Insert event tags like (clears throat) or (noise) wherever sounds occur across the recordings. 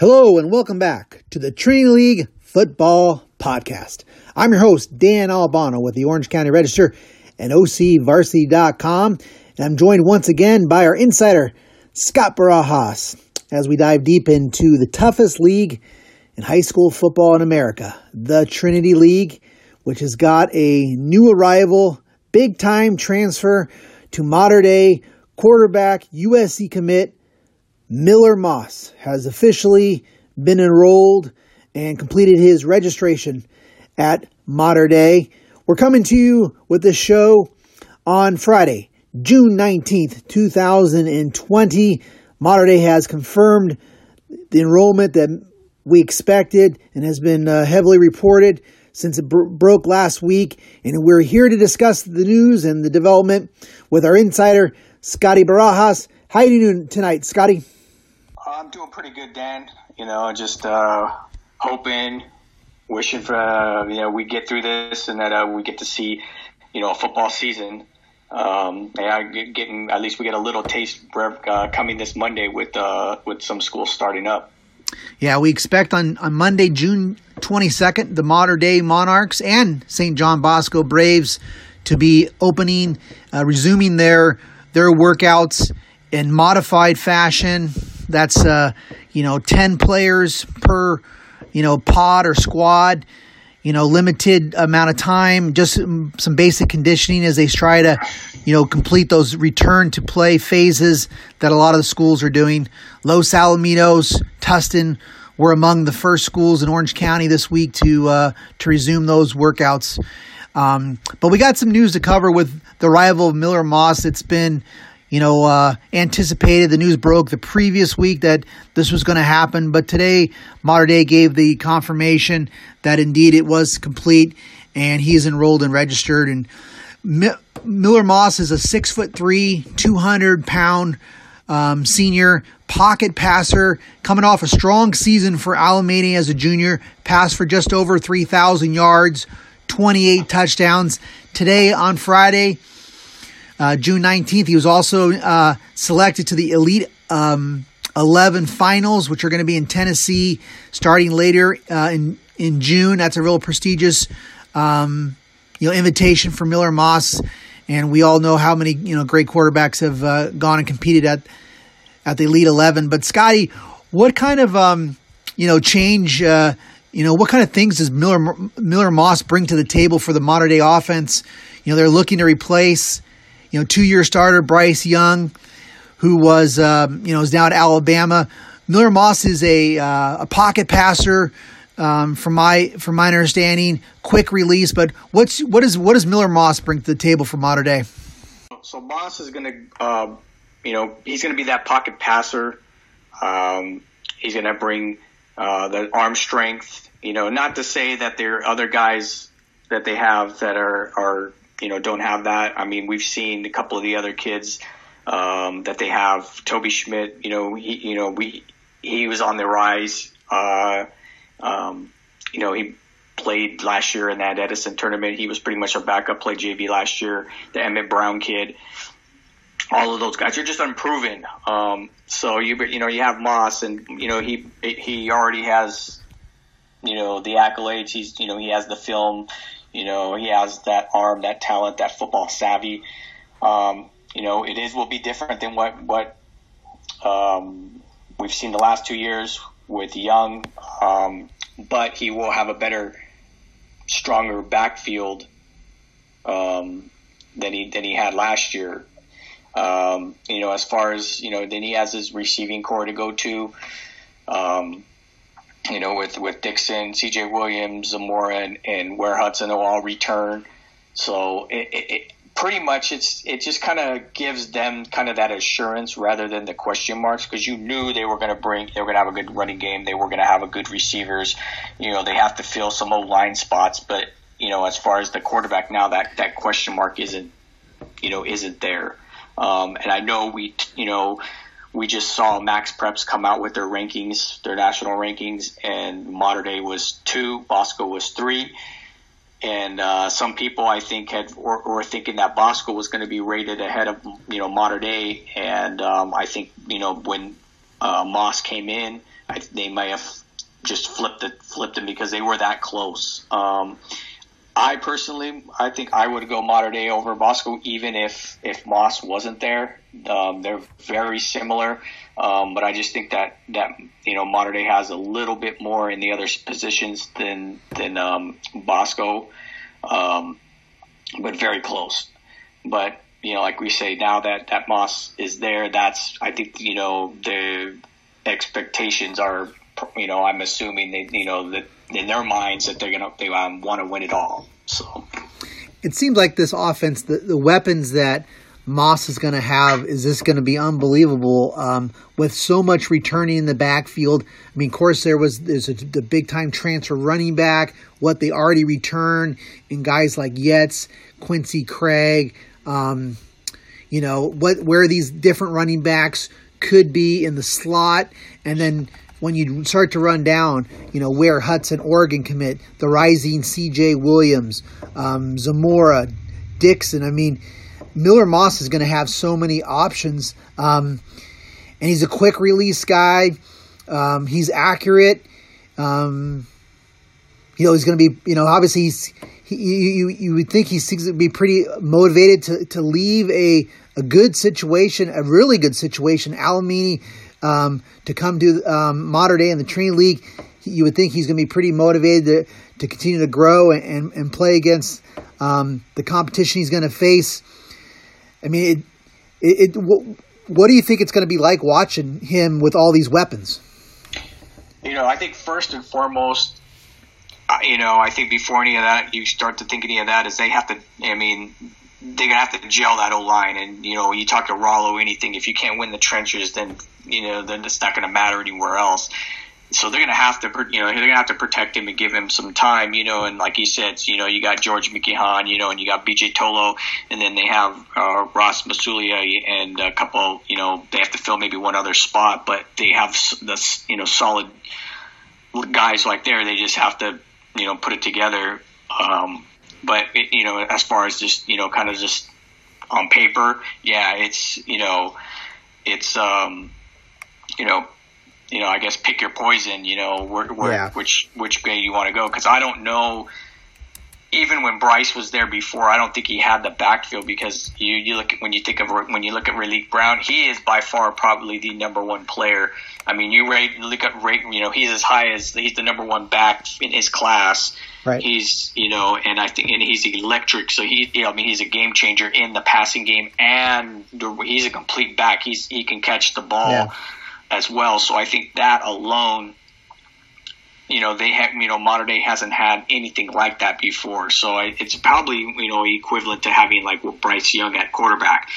Hello and welcome back to the Trinity League Football Podcast. I'm your host, Dan Albano with the Orange County Register and OCVarsity.com. And I'm joined once again by our insider, Scott Barajas, as we dive deep into the toughest league in high school football in America, the Trinity League, which has got a new arrival, big time transfer to Mater Dei quarterback, USC commit, Miller Moss has officially been enrolled and completed his registration at Mater Dei. We're coming to you with this show on Friday, June 19th, 2020. Mater Dei has confirmed the enrollment that we expected and has been uh, heavily reported since it bro- broke last week. And we're here to discuss the news and the development with our insider, Scotty Barajas. How are you doing tonight, Scotty? I'm doing pretty good, Dan. You know, just uh, hoping, wishing for uh, you know we get through this and that uh, we get to see you know a football season. Um, yeah, getting at least we get a little taste uh, coming this Monday with uh, with some schools starting up. Yeah, we expect on, on Monday, June 22nd, the Mater Dei Monarchs and St. John Bosco Braves to be opening, uh, resuming their their workouts in modified fashion. That's uh, you know ten players per you know pod or squad. You know, limited amount of time, just some basic conditioning as they try to, you know, complete those return to play phases that a lot of the schools are doing. Los Alamitos, Tustin were among the first schools in Orange County this week to uh, to resume those workouts. Um, but we got some news to cover with the rival of Miller Moss. It's been you know, uh, anticipated. The news broke the previous week that this was going to happen, but today Mater Dei gave the confirmation that indeed it was complete, and he is enrolled and registered. And M- Miller Moss is a six foot three, two hundred pound um, senior pocket passer, coming off a strong season for Alemany as a junior. Passed for just over three thousand yards, twenty eight touchdowns. Today on Friday uh, June 19th, he was also uh, selected to the Elite um, 11 finals, which are going to be in Tennessee starting later uh, in, in June. That's a real prestigious um, you know, invitation for Miller Moss. And we all know how many you know great quarterbacks have uh, gone and competed at at the Elite 11. But Scotty, what kind of um, you know change uh, you know, what kind of things does Miller Miller Moss bring to the table for the Mater Dei offense? You know, they're looking to replace you know, two year starter Bryce Young, who was, um, you know, is now at Alabama. Miller Moss is a, uh, a pocket passer. Um, from my from my understanding, quick release. But what's what is what does Miller Moss bring to the table for Mater Dei? So Moss is going to, uh, you know, he's going to be that pocket passer. Um, he's going to bring uh, the arm strength. You know, not to say that there are other guys that they have that are are you know, don't have that. I mean, we've seen a couple of the other kids um, that they have. Toby Schmidt, you know, he, you know, we he was on the rise. Uh, um, you know, he played last year in that Edison tournament. He was pretty much a backup. Played JV last year. The Emmett Brown kid. All of those guys are just unproven. Um, so you you know you have Moss, and you know he he already has you know the accolades. He's you know he has the film you know, he has that arm, that talent, that football savvy. Um, you know, it is will be different than what what um, we've seen the last two years with Young, um, but he will have a better, stronger backfield um, than he than he had last year. Um, you know, as far as you know, then he has his receiving core to go to. Um, you know, with, with Dixon, CJ Williams, Zamora, and, and Ware Hudson will all return. So it, it, it pretty much it's it just kind of gives them kind of that assurance rather than the question marks because you knew they were going to bring they were going to have a good running game they were going to have a good receivers you know they have to fill some old line spots but you know as far as the quarterback now that that question mark isn't you know isn't there um, and I know we you know we just saw MaxPreps come out with their rankings, their national rankings, and Mater Dei was two, Bosco was three. And uh, some people, I think, had were, were thinking that Bosco was going to be rated ahead of you know Mater Dei, and um, I think you know when uh, Moss came in, I, they might have just flipped it, flipped him because they were that close. Um, I personally, I think I would go Mater Dei over Bosco, even if if Moss wasn't there. Um, they're very similar, um, but I just think that that you know Mater Dei has a little bit more in the other positions than than um, Bosco, um, but very close. But you know, like we say, now that that Moss is there, that's I think you know the expectations are you know I'm assuming they you know that in their minds that they're gonna they um, want to win it all. So it seems like this offense, the, the weapons that Moss is going to have is this going to be unbelievable um, with so much returning in the backfield. I mean, of course, there was there's a, the big time transfer running back, what they already returned, and guys like Yetz, Quincy Craig. Um, you know what where these different running backs could be in the slot, and then when you start to run down, you know, Ware Hudson, Oregon commit, the rising C.J. Williams, um, Zamora, Dixon. I mean, Miller Moss is going to have so many options. Um, and he's a quick release guy. Um, he's accurate. Um, you know, he's going to be, you know, obviously he's, he, you, you would think he going to be pretty motivated to, to leave a, a good situation, a really good situation. Alemany um, to come to um, Mater Dei in the Trinity League. You would think he's going to be pretty motivated to, to continue to grow and, and, and play against um, the competition he's going to face. I mean, it, it, it what, what do you think it's going to be like watching him with all these weapons? You know, I think first and foremost, you know, I think before any of that, you start to think any of that is they have to. I mean, they're gonna have to gel that O line, and you know, you talk to Rollo, anything. If you can't win the trenches, then you know, then it's not gonna matter anywhere else. So they're gonna have to, you know, they're gonna have to protect him and give him some time, you know. And like he said, you know, you got George McKeon, you know, and you got BJ Tolo, and then they have uh, Ross Masulia and a couple, you know, they have to fill maybe one other spot, but they have this, you know, solid guys like there. They just have to, you know, put it together. Um, but it, you know, as far as just you know, kind of just on paper, yeah, it's you know, it's um, you know, you know, I guess pick your poison. You know, where, where, yeah. which which way you want to go? Because I don't know. Even when Bryce was there before, I don't think he had the backfield because you, you look at when you think of when you look at Raleek Brown, he is by far probably the number one player. I mean, you rate look at rate, you know, he's as high as he's the number one back in his class Right. He's you know, and I think and he's electric. So he, you know, I mean, he's a game changer in the passing game, and he's a complete back. He's he can catch the ball yeah. as well. So I think that alone, you know, they have you know, Mater Dei hasn't had anything like that before. So it's probably you know equivalent to having like Bryce Young at quarterback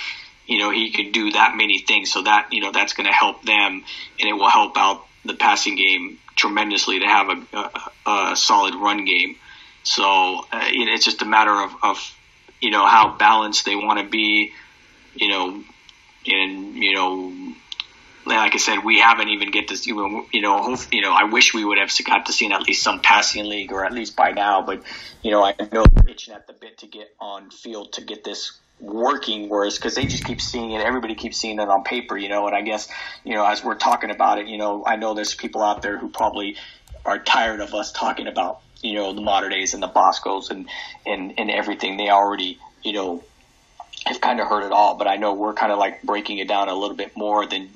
you know he could do that many things so that you know that's going to help them and it will help out the passing game tremendously to have a, a, a solid run game. So uh, it's just a matter of, of you know how balanced they want to be, you know, and you know, like I said, we haven't even get this. You know, you know, you know, I wish we would have got to see at least some passing league, or at least by now. But you know, I know they're itching at the bit to get on field to get this working worse because they just keep seeing it. Everybody keeps seeing it on paper, you know. And I guess you know, as we're talking about it, you know, I know there's people out there who probably are tired of us talking about you know the Mater Deis and the Boscos and and and everything. They already you know have kind of heard it all, but I know we're kind of like breaking it down a little bit more than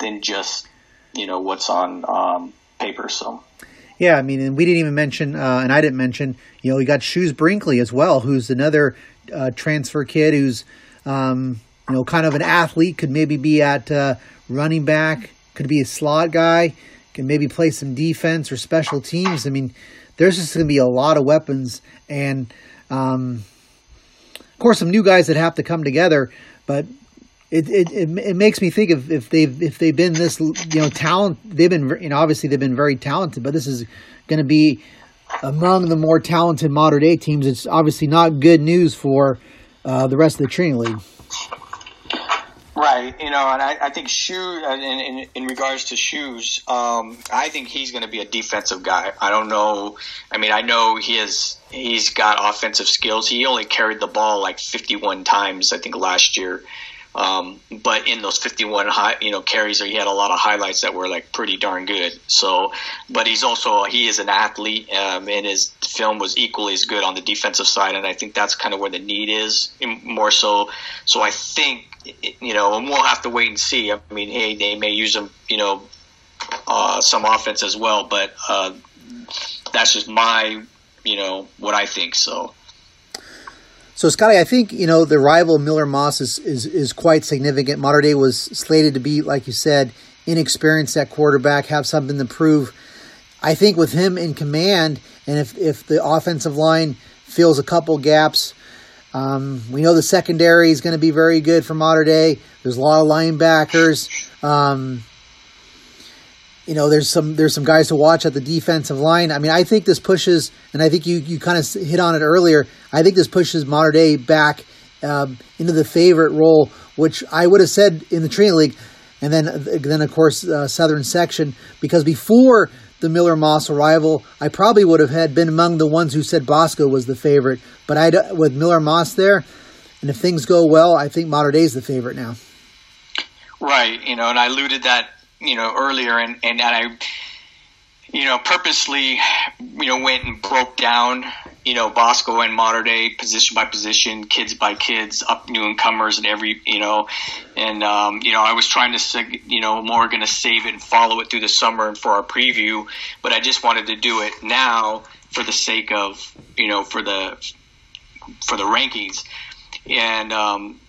than just you know what's on um, paper. So. Yeah, I mean, and we didn't even mention, uh, and I didn't mention, you know, we got Shoes Brinkley as well, who's another uh, transfer kid who's um, you know kind of an athlete, could maybe be at uh, running back, could be a slot guy, can maybe play some defense or special teams. I mean, there's just going to be a lot of weapons, and um, of course some new guys that have to come together. But it, it, it, it, makes me think of if they've if they've been this you know talent they've been you know obviously they've been very talented but this is going to be among the more talented Mater Dei teams. It's obviously not good news for uh, the rest of the Trinity League. Right, you know, and I, I think shoe uh, in, in, in regards to shoes, um, I think he's going to be a defensive guy. I don't know. I mean, I know he has he's got offensive skills. He only carried the ball like 51 times, I think, last year Um, but in those 51 high, you know carries, he had a lot of highlights that were like pretty darn good. So, but he's also he is an athlete, um, and his film was equally as good on the defensive side. And I think that's kind of where the need is more so. So I think you know, and we'll have to wait and see. I mean, hey, they may use him, you know, uh, some offense as well, but uh, that's just my, you know, what I think. So. So, Scotty, I think you know the rival Miller Moss is, is is quite significant. Mater Dei was slated to be, like you said, inexperienced at quarterback, have something to prove. I think with him in command, and if if the offensive line fills a couple gaps, um, we know the secondary is going to be very good for Mater Dei. There's a lot of linebackers. Um, you know, there's some there's some guys to watch at the defensive line. I mean, I think this pushes, and I think you you kind of hit on it earlier. I think this pushes Mater Dei back um, into the favorite role, which I would have said in the Trinity League, and then then of course uh, Southern Section, because before the Miller Moss arrival, I probably would have had been among the ones who said Bosco was the favorite. But I with Miller Moss there, and if things go well, I think Mater Dei is the favorite now. Right, you know, and I alluded that you know earlier, and and I, you know, purposely, you know, went and broke down, you know, Bosco and Mater Dei position by position, kids by kids, up new incomers, and every, you know, and um, you know, I was trying to, you know, more going to save it and follow it through the summer and for our preview, but I just wanted to do it now for the sake of, you know, for the for the rankings, and um,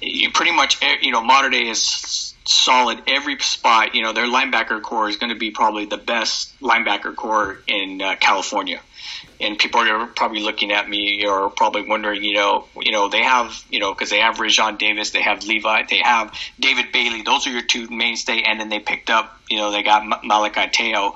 you pretty much, you know, Mater Dei is solid every spot. You know, their linebacker core is going to be probably the best linebacker core in uh, California. And people are probably looking at me or probably wondering, you know, you know, they have, you know, because they have Raesjon Davis, they have Levi, they have David Bailey. Those are your two mainstay. And then they picked up, you know, they got Malachi Te'o.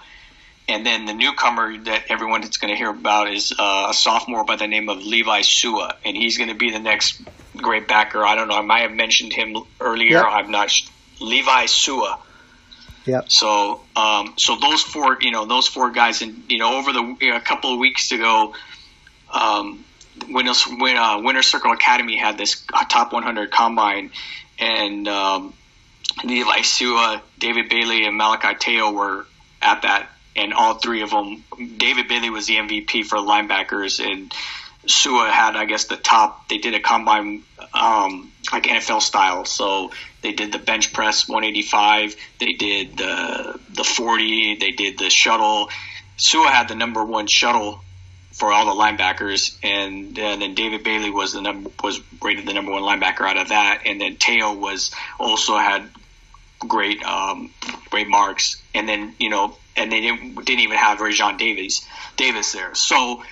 And then the newcomer that everyone is going to hear about is uh, a sophomore by the name of Levi Sua, and he's going to be the next great backer. I don't know. I might have mentioned him earlier. Yep. I'm not Levi Sua. Yep. So, um, so those four, you know, those four guys, and you know, over the you know, a couple of weeks ago, um, when, when uh, Winter Circle Academy had this top 100 combine, and um, Levi Sua, David Bailey, and Malachi Te'o were at that, and all three of them. David Bailey was the MVP for linebackers, and Sua had, I guess, the top. They did a combine um, like NFL style, so they did the bench press 185. They did the the 40. They did the shuttle. Sua had the number one shuttle for all the linebackers, and, and then David Bailey was the number was rated the number one linebacker out of that, and then Te'o was also had great um, great marks, and then you know, and they didn't didn't even have Raesjon Davis Davis there, so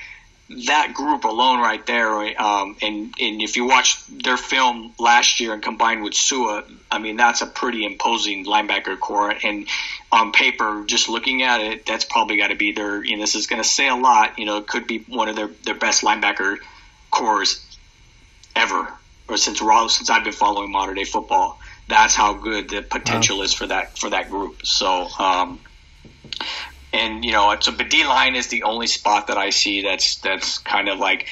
that group alone right there, um, and and if you watch their film last year and combined with Sua, I mean that's a pretty imposing linebacker core. And on paper, just looking at it, that's probably got to be their. You know, this is going to say a lot. You know, it could be one of their their best linebacker cores ever, or since since I've been following Mater Dei football. That's how good the potential wow. is for that for that group. So. Um, and you know, so the D line is the only spot that I see that's that's kind of like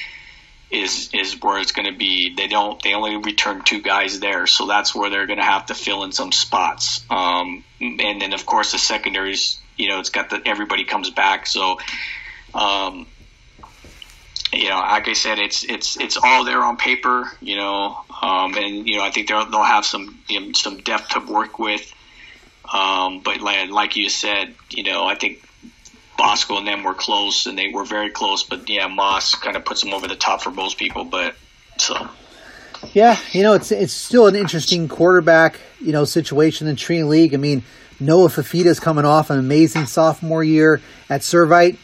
is is where it's going to be. They don't they only return two guys there, so that's where they're going to have to fill in some spots. Um, and then of course the secondaries, you know, it's got the everybody comes back, so. Um, you know, like I said, it's it's it's all there on paper, you know, um, and you know, I think they'll they'll have some you know, some depth to work with. Um, but like, you said, you know, I think Bosco and them were close, and they were very close. But yeah, Moss kind of puts them over the top for most people. But so. Yeah, you know it's it's still an interesting quarterback you know situation in Trinity League. I mean, Noah Fifita's coming off an amazing sophomore year at Servite,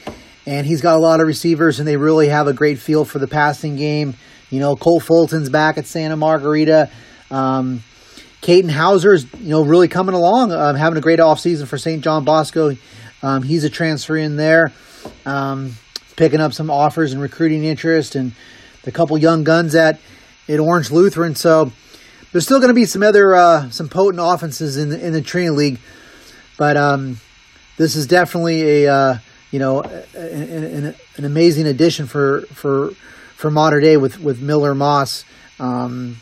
and he's got a lot of receivers, and they really have a great feel for the passing game. You know, Cole Fulton's back at Santa Margarita. Um, Katin Houser's you know really coming along, um, having a great offseason for St. John Bosco. Um, he's a transfer in there, um, picking up some offers and recruiting interest, and the couple young guns at at Orange Lutheran. So there's still going to be some other uh, some potent offenses in the, in the Trinity League, but um, this is definitely a uh, you know an, an, amazing addition for for for Mater Dei with with Miller Moss. Um,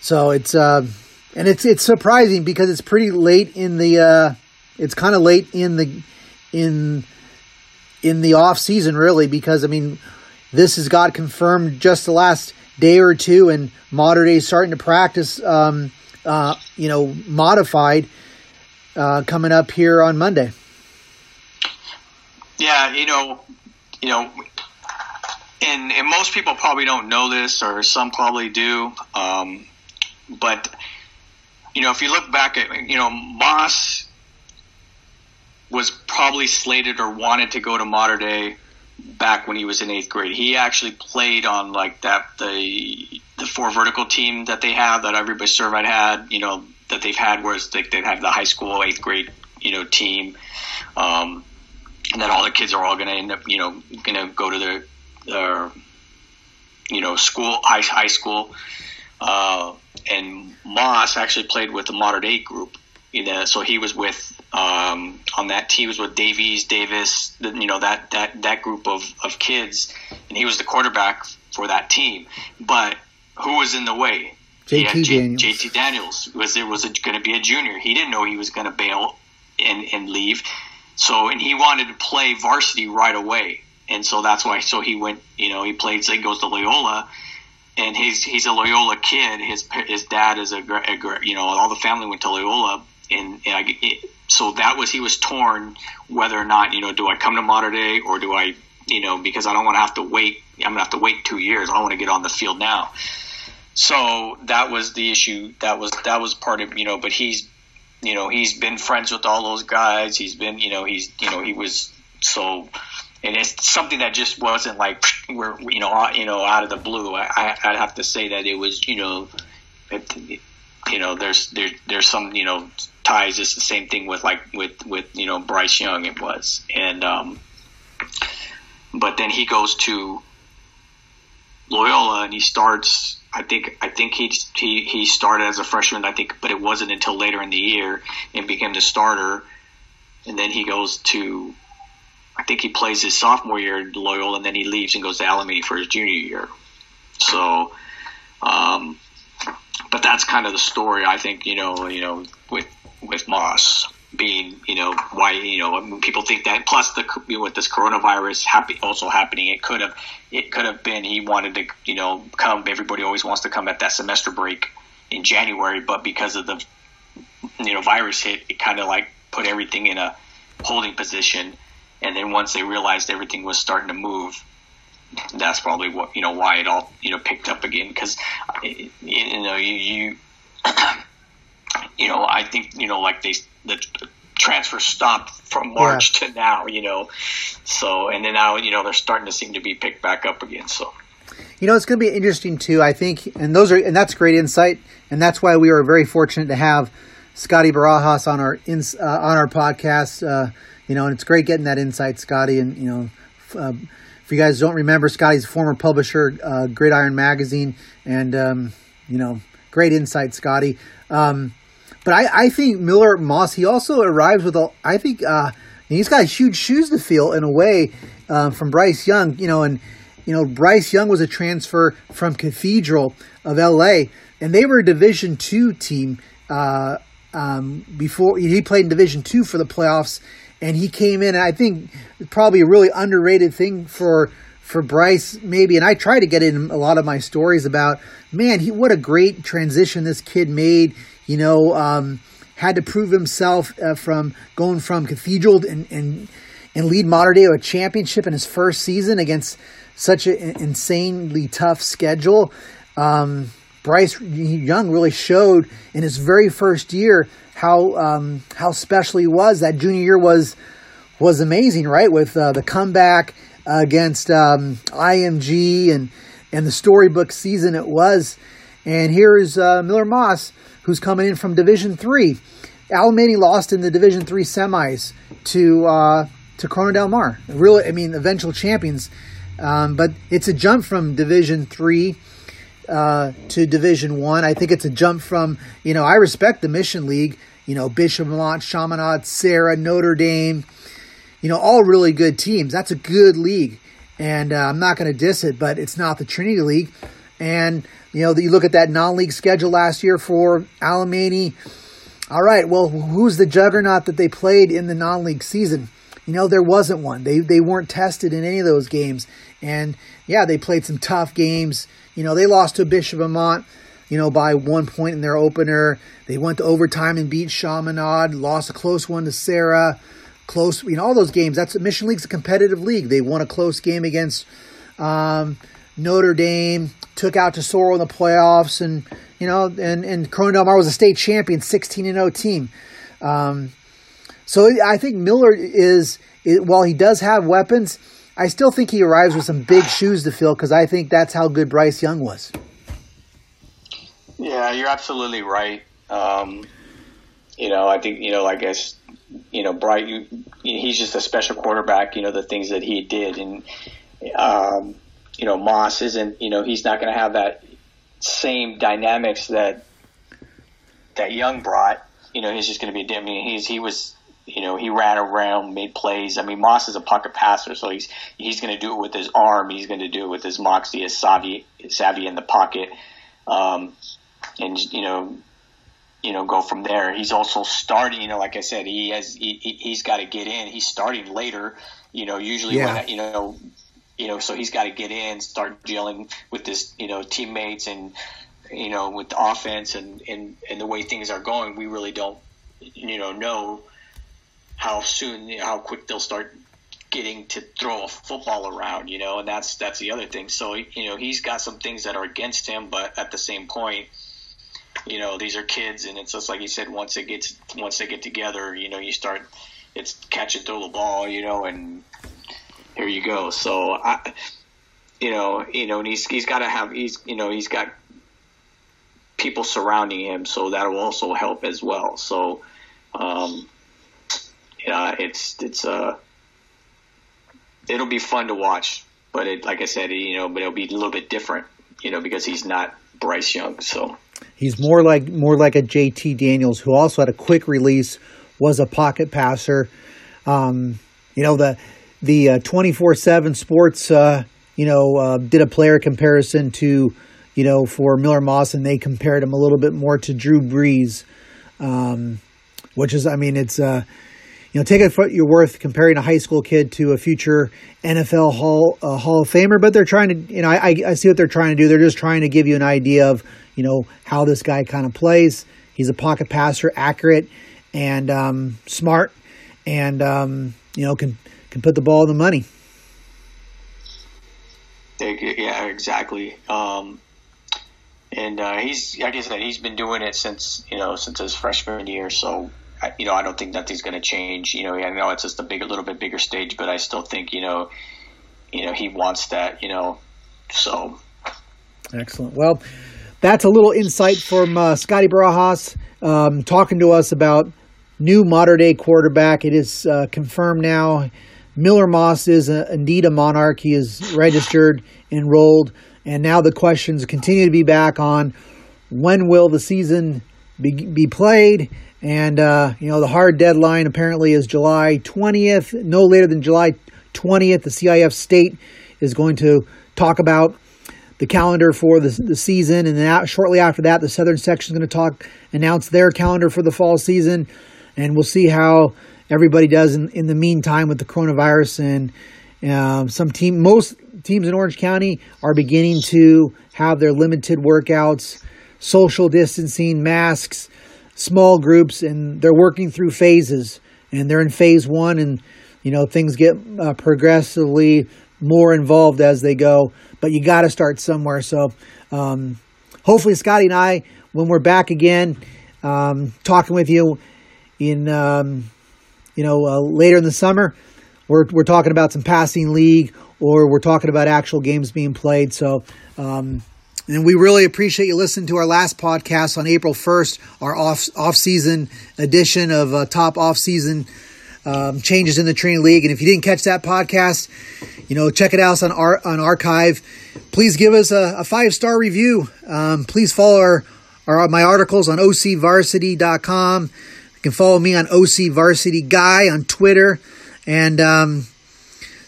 So it's uh, and it's it's surprising because it's pretty late in the uh, it's kind of late in the in in the off season really because I mean this has got confirmed just the last day or two and Mater Dei starting to practice um, uh, you know modified uh, coming up here on Monday. Yeah, you know, you know, and, and most people probably don't know this, or some probably do. Um, but you know, if you look back at you know Moss was probably slated or wanted to go to Mater Dei back when he was in eighth grade. He actually played on like that the the four vertical team that they have that everybody Servite had. You know that they've had, whereas they they have the high school eighth grade you know team. Um, and then all the kids are all going to end up, you know, going to go to their, their, you know, school, high, high school. Uh, and Moss actually played with the Mater Dei group. You know, so he was with um, on that team was with Davies, Davis, you know that that that group of of kids, and he was the quarterback for that team. But who was in the way? JT J- Daniels. JT Daniels was there was going to be a junior. He didn't know he was going to bail and and leave. So and he wanted to play varsity right away, and so that's why. So he went. You know, he played. So he goes to Loyola, and he's he's a Loyola kid. His his dad is a, a you know all the family went to Loyola, and, and I, it, so that was he was torn whether or not you know do I come to Mater Dei or do I you know because I don't want to have to wait. I'm gonna have to wait two years. I don't want to get on the field now. So that was the issue. That was that was part of you know. But he's you know he's been friends with all those guys. He's been you know he's you know he was so and it's something that just wasn't like (laughs) we're you know you know out of the blue. I, I'd have to say that it was you know it, you know there's there there's some you know ties. It's the same thing with like with with you know Bryce Young. It was and um, but then he goes to Loyola and he starts I think I think he he he started as a freshman. I think, but it wasn't until later in the year and became the starter. And then he goes to, I think he plays his sophomore year at Loyola, and then he leaves and goes to Alemany for his junior year. So, um, but that's kind of the story. I think you know you know with with Moss being, you know, why, you know, people think that. Plus, the with this coronavirus happy, also happening, it could have, it could have been he wanted to, you know, come. Everybody always wants to come at that semester break in January, but because of the, you know, virus hit, it kind of like put everything in a holding position. And then once they realized everything was starting to move, that's probably what you know why it all you know picked up again because you know you. you (clears throat) you know, I think you know, like they the transfer stopped from March yeah. to now, you know. So and then now, you know, they're starting to seem to be picked back up again. So you know, it's going to be interesting too. I think, and those are, and that's great insight, and that's why we are very fortunate to have Scotty Barajas on our in, uh, on our podcast. Uh, you know, and it's great getting that insight, Scotty. And you know, uh, if you guys don't remember, Scotty's former publisher, uh, Gridiron Magazine, and um, you know, great insight, Scotty. Um, but I, I think Miller Moss, he also arrives with a, I think uh, he's got huge shoes to fill in a way uh, from Bryce Young, you know, and, you know, Bryce Young was a transfer from Cathedral of LA, and they were a Division two team uh, um, before he played in Division two for the playoffs, and he came in. And I think probably a really underrated thing for for Bryce, maybe. And I try to get in a lot of my stories about, man, he what a great transition this kid made you know, um, had to prove himself uh, from going from Cathedral and, and, and lead Mater Dei to a championship in his first season against such an insanely tough schedule. Um, Bryce Young really showed in his very first year how um, how special he was. That junior year was was amazing, right? With uh, the comeback against um, IMG and and the storybook season it was. And here is uh, Miller Moss who's coming in from Division Three. Alemany lost in the Division Three semis to uh, to Corona Del Mar. Really, I mean, eventual champions. Um, but it's a jump from Division Three uh, to Division One. I. I think it's a jump from you know I respect the Mission League. You know Bishop Amat, Chaminade, Serra, Notre Dame. You know all really good teams. That's a good league, and uh, I'm not going to diss it, but it's not the Trinity League. And, you know, you look at that non league schedule last year for Alemany. All right, well, who's the juggernaut that they played in the non league season? You know, there wasn't one. They, they weren't tested in any of those games. And yeah, they played some tough games. You know, they lost to Bishop Amat, you know, by one point in their opener. They went to overtime and beat Chaminade, lost a close one to Serra. Close, you know, all those games. That's Mission League's a competitive league. They won a close game against um, Notre Dame, took out Tesoro in the playoffs, and you know, and and Corona Del Mar was a state champion, sixteen and zero oh team. Um, so I think Miller is, while he does have weapons, I still think he arrives with some big shoes to fill because I think that's how good Bryce Young was. Yeah, you're absolutely right. Um, you know, I think you know, I guess you know, Bryce, you, he's just a special quarterback. You know, the things that he did, and um, you know, Moss isn't. You know, he's not going to have that same dynamics that that Young brought. You know, he's just going to be. I mean, he's he was you know, he ran around, made plays. I mean, Moss is a pocket passer, so he's he's going to do it with his arm. He's going to do it with his moxie, his savvy, savvy in the pocket, um, and you know, you know, go from there. He's also starting. You know, like I said, he has he, he's got to get in. He's starting later. You know, usually yeah. when you know, you know, so he's got to get in, start dealing with his you know teammates and you know with the offense and and and the way things are going. We really don't you know know how soon, you know, how quick they'll start getting to throw a football around, you know, and that's that's the other thing. So you know, he's got some things that are against him, but at the same point, you know, these are kids, and it's just like you said. Once it gets, once they get together, you know, you start, it's catch and throw the ball, you know, and here you go. So I, you know, you know, and he's he's got to have he's you know he's got people surrounding him, so that will also help as well. So. Um, yeah, it's it's uh, it'll be fun to watch. But it, like I said, you know, but it'll be a little bit different, you know, because he's not Bryce Young. So he's more like more like a JT Daniels, who also had a quick release, was a pocket passer. Um, you know the the uh, twenty four seven Sports, uh, you know, uh, did a player comparison to, you know, for Miller Moss, and they compared him a little bit more to Drew Brees, um, which is, I mean, it's. Uh, you know, take it for your worth comparing a high school kid to a future NFL Hall uh, Hall of Famer. But they're trying to, you know, I, I see what they're trying to do. They're just trying to give you an idea of, you know, how this guy kind of plays. He's a pocket passer, accurate and um, smart, and um, you know can can put the ball in the money. Yeah, exactly. Um, and uh, he's like I said, he's been doing it since you know since his freshman year. So you know, I don't think nothing's going to change. You know, I know it's just a big, a little bit bigger stage, but I still think, you know, you know, he wants that, you know, so. Excellent. Well, that's a little insight from uh, Scotty Barajas um, talking to us about new Mater Dei quarterback. It is uh, confirmed now. Miller Moss is a, indeed a monarch. He is registered, enrolled, and now the questions continue to be back on when will the season be, be played and, uh, you know, the hard deadline apparently is July 20th. No later than July 20th, the CIF state is going to talk about the calendar for the, the season. And then shortly after that, the southern section is going to talk, announce their calendar for the fall season. And we'll see how everybody does in, in the meantime with the coronavirus. And um, some team, most teams in Orange County are beginning to have their limited workouts, social distancing, masks small groups and they're working through phases and they're in phase one and you know things get uh, progressively more involved as they go but you got to start somewhere. So um, hopefully scotty and i when we're back again um, talking with you in um, you know uh, later in the summer we're, we're talking about some passing league or we're talking about actual games being played. So um, and we really appreciate you listening to our last podcast on April 1st, our off off season edition of uh, top off season um, changes in the Trinity League. And if you didn't catch that podcast, you know check it out on our on archive. Please give us a, a five star review. Um, please follow our, our my articles on ocvarsity.com. You can follow me on OC Varsity Guy on Twitter. And um,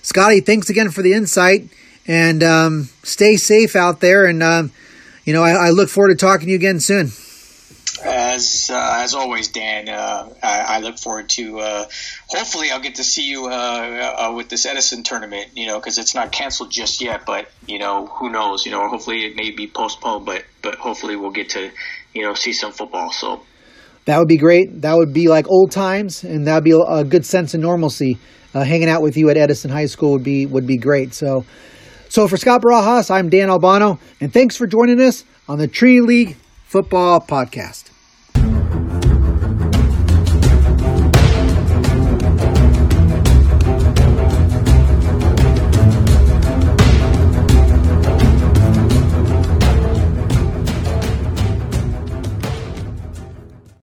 Scotty, thanks again for the insight. And um, stay safe out there. And um, you know, I, I, look forward to talking to you again soon. As uh, as always, Dan, uh, I, I, look forward to. Uh, hopefully, I'll get to see you uh, uh, with this Edison tournament. You know, because it's not canceled just yet, but you know, who knows? You know, hopefully it may be postponed, but but hopefully we'll get to you know see some football. So that would be great. That would be like old times, and that'd be a good sense of normalcy. Uh, hanging out with you at Edison High School would be would be great. So, so for Scott Barajas, I'm Dan Albano, and thanks for joining us on the Trinity League Football Podcast.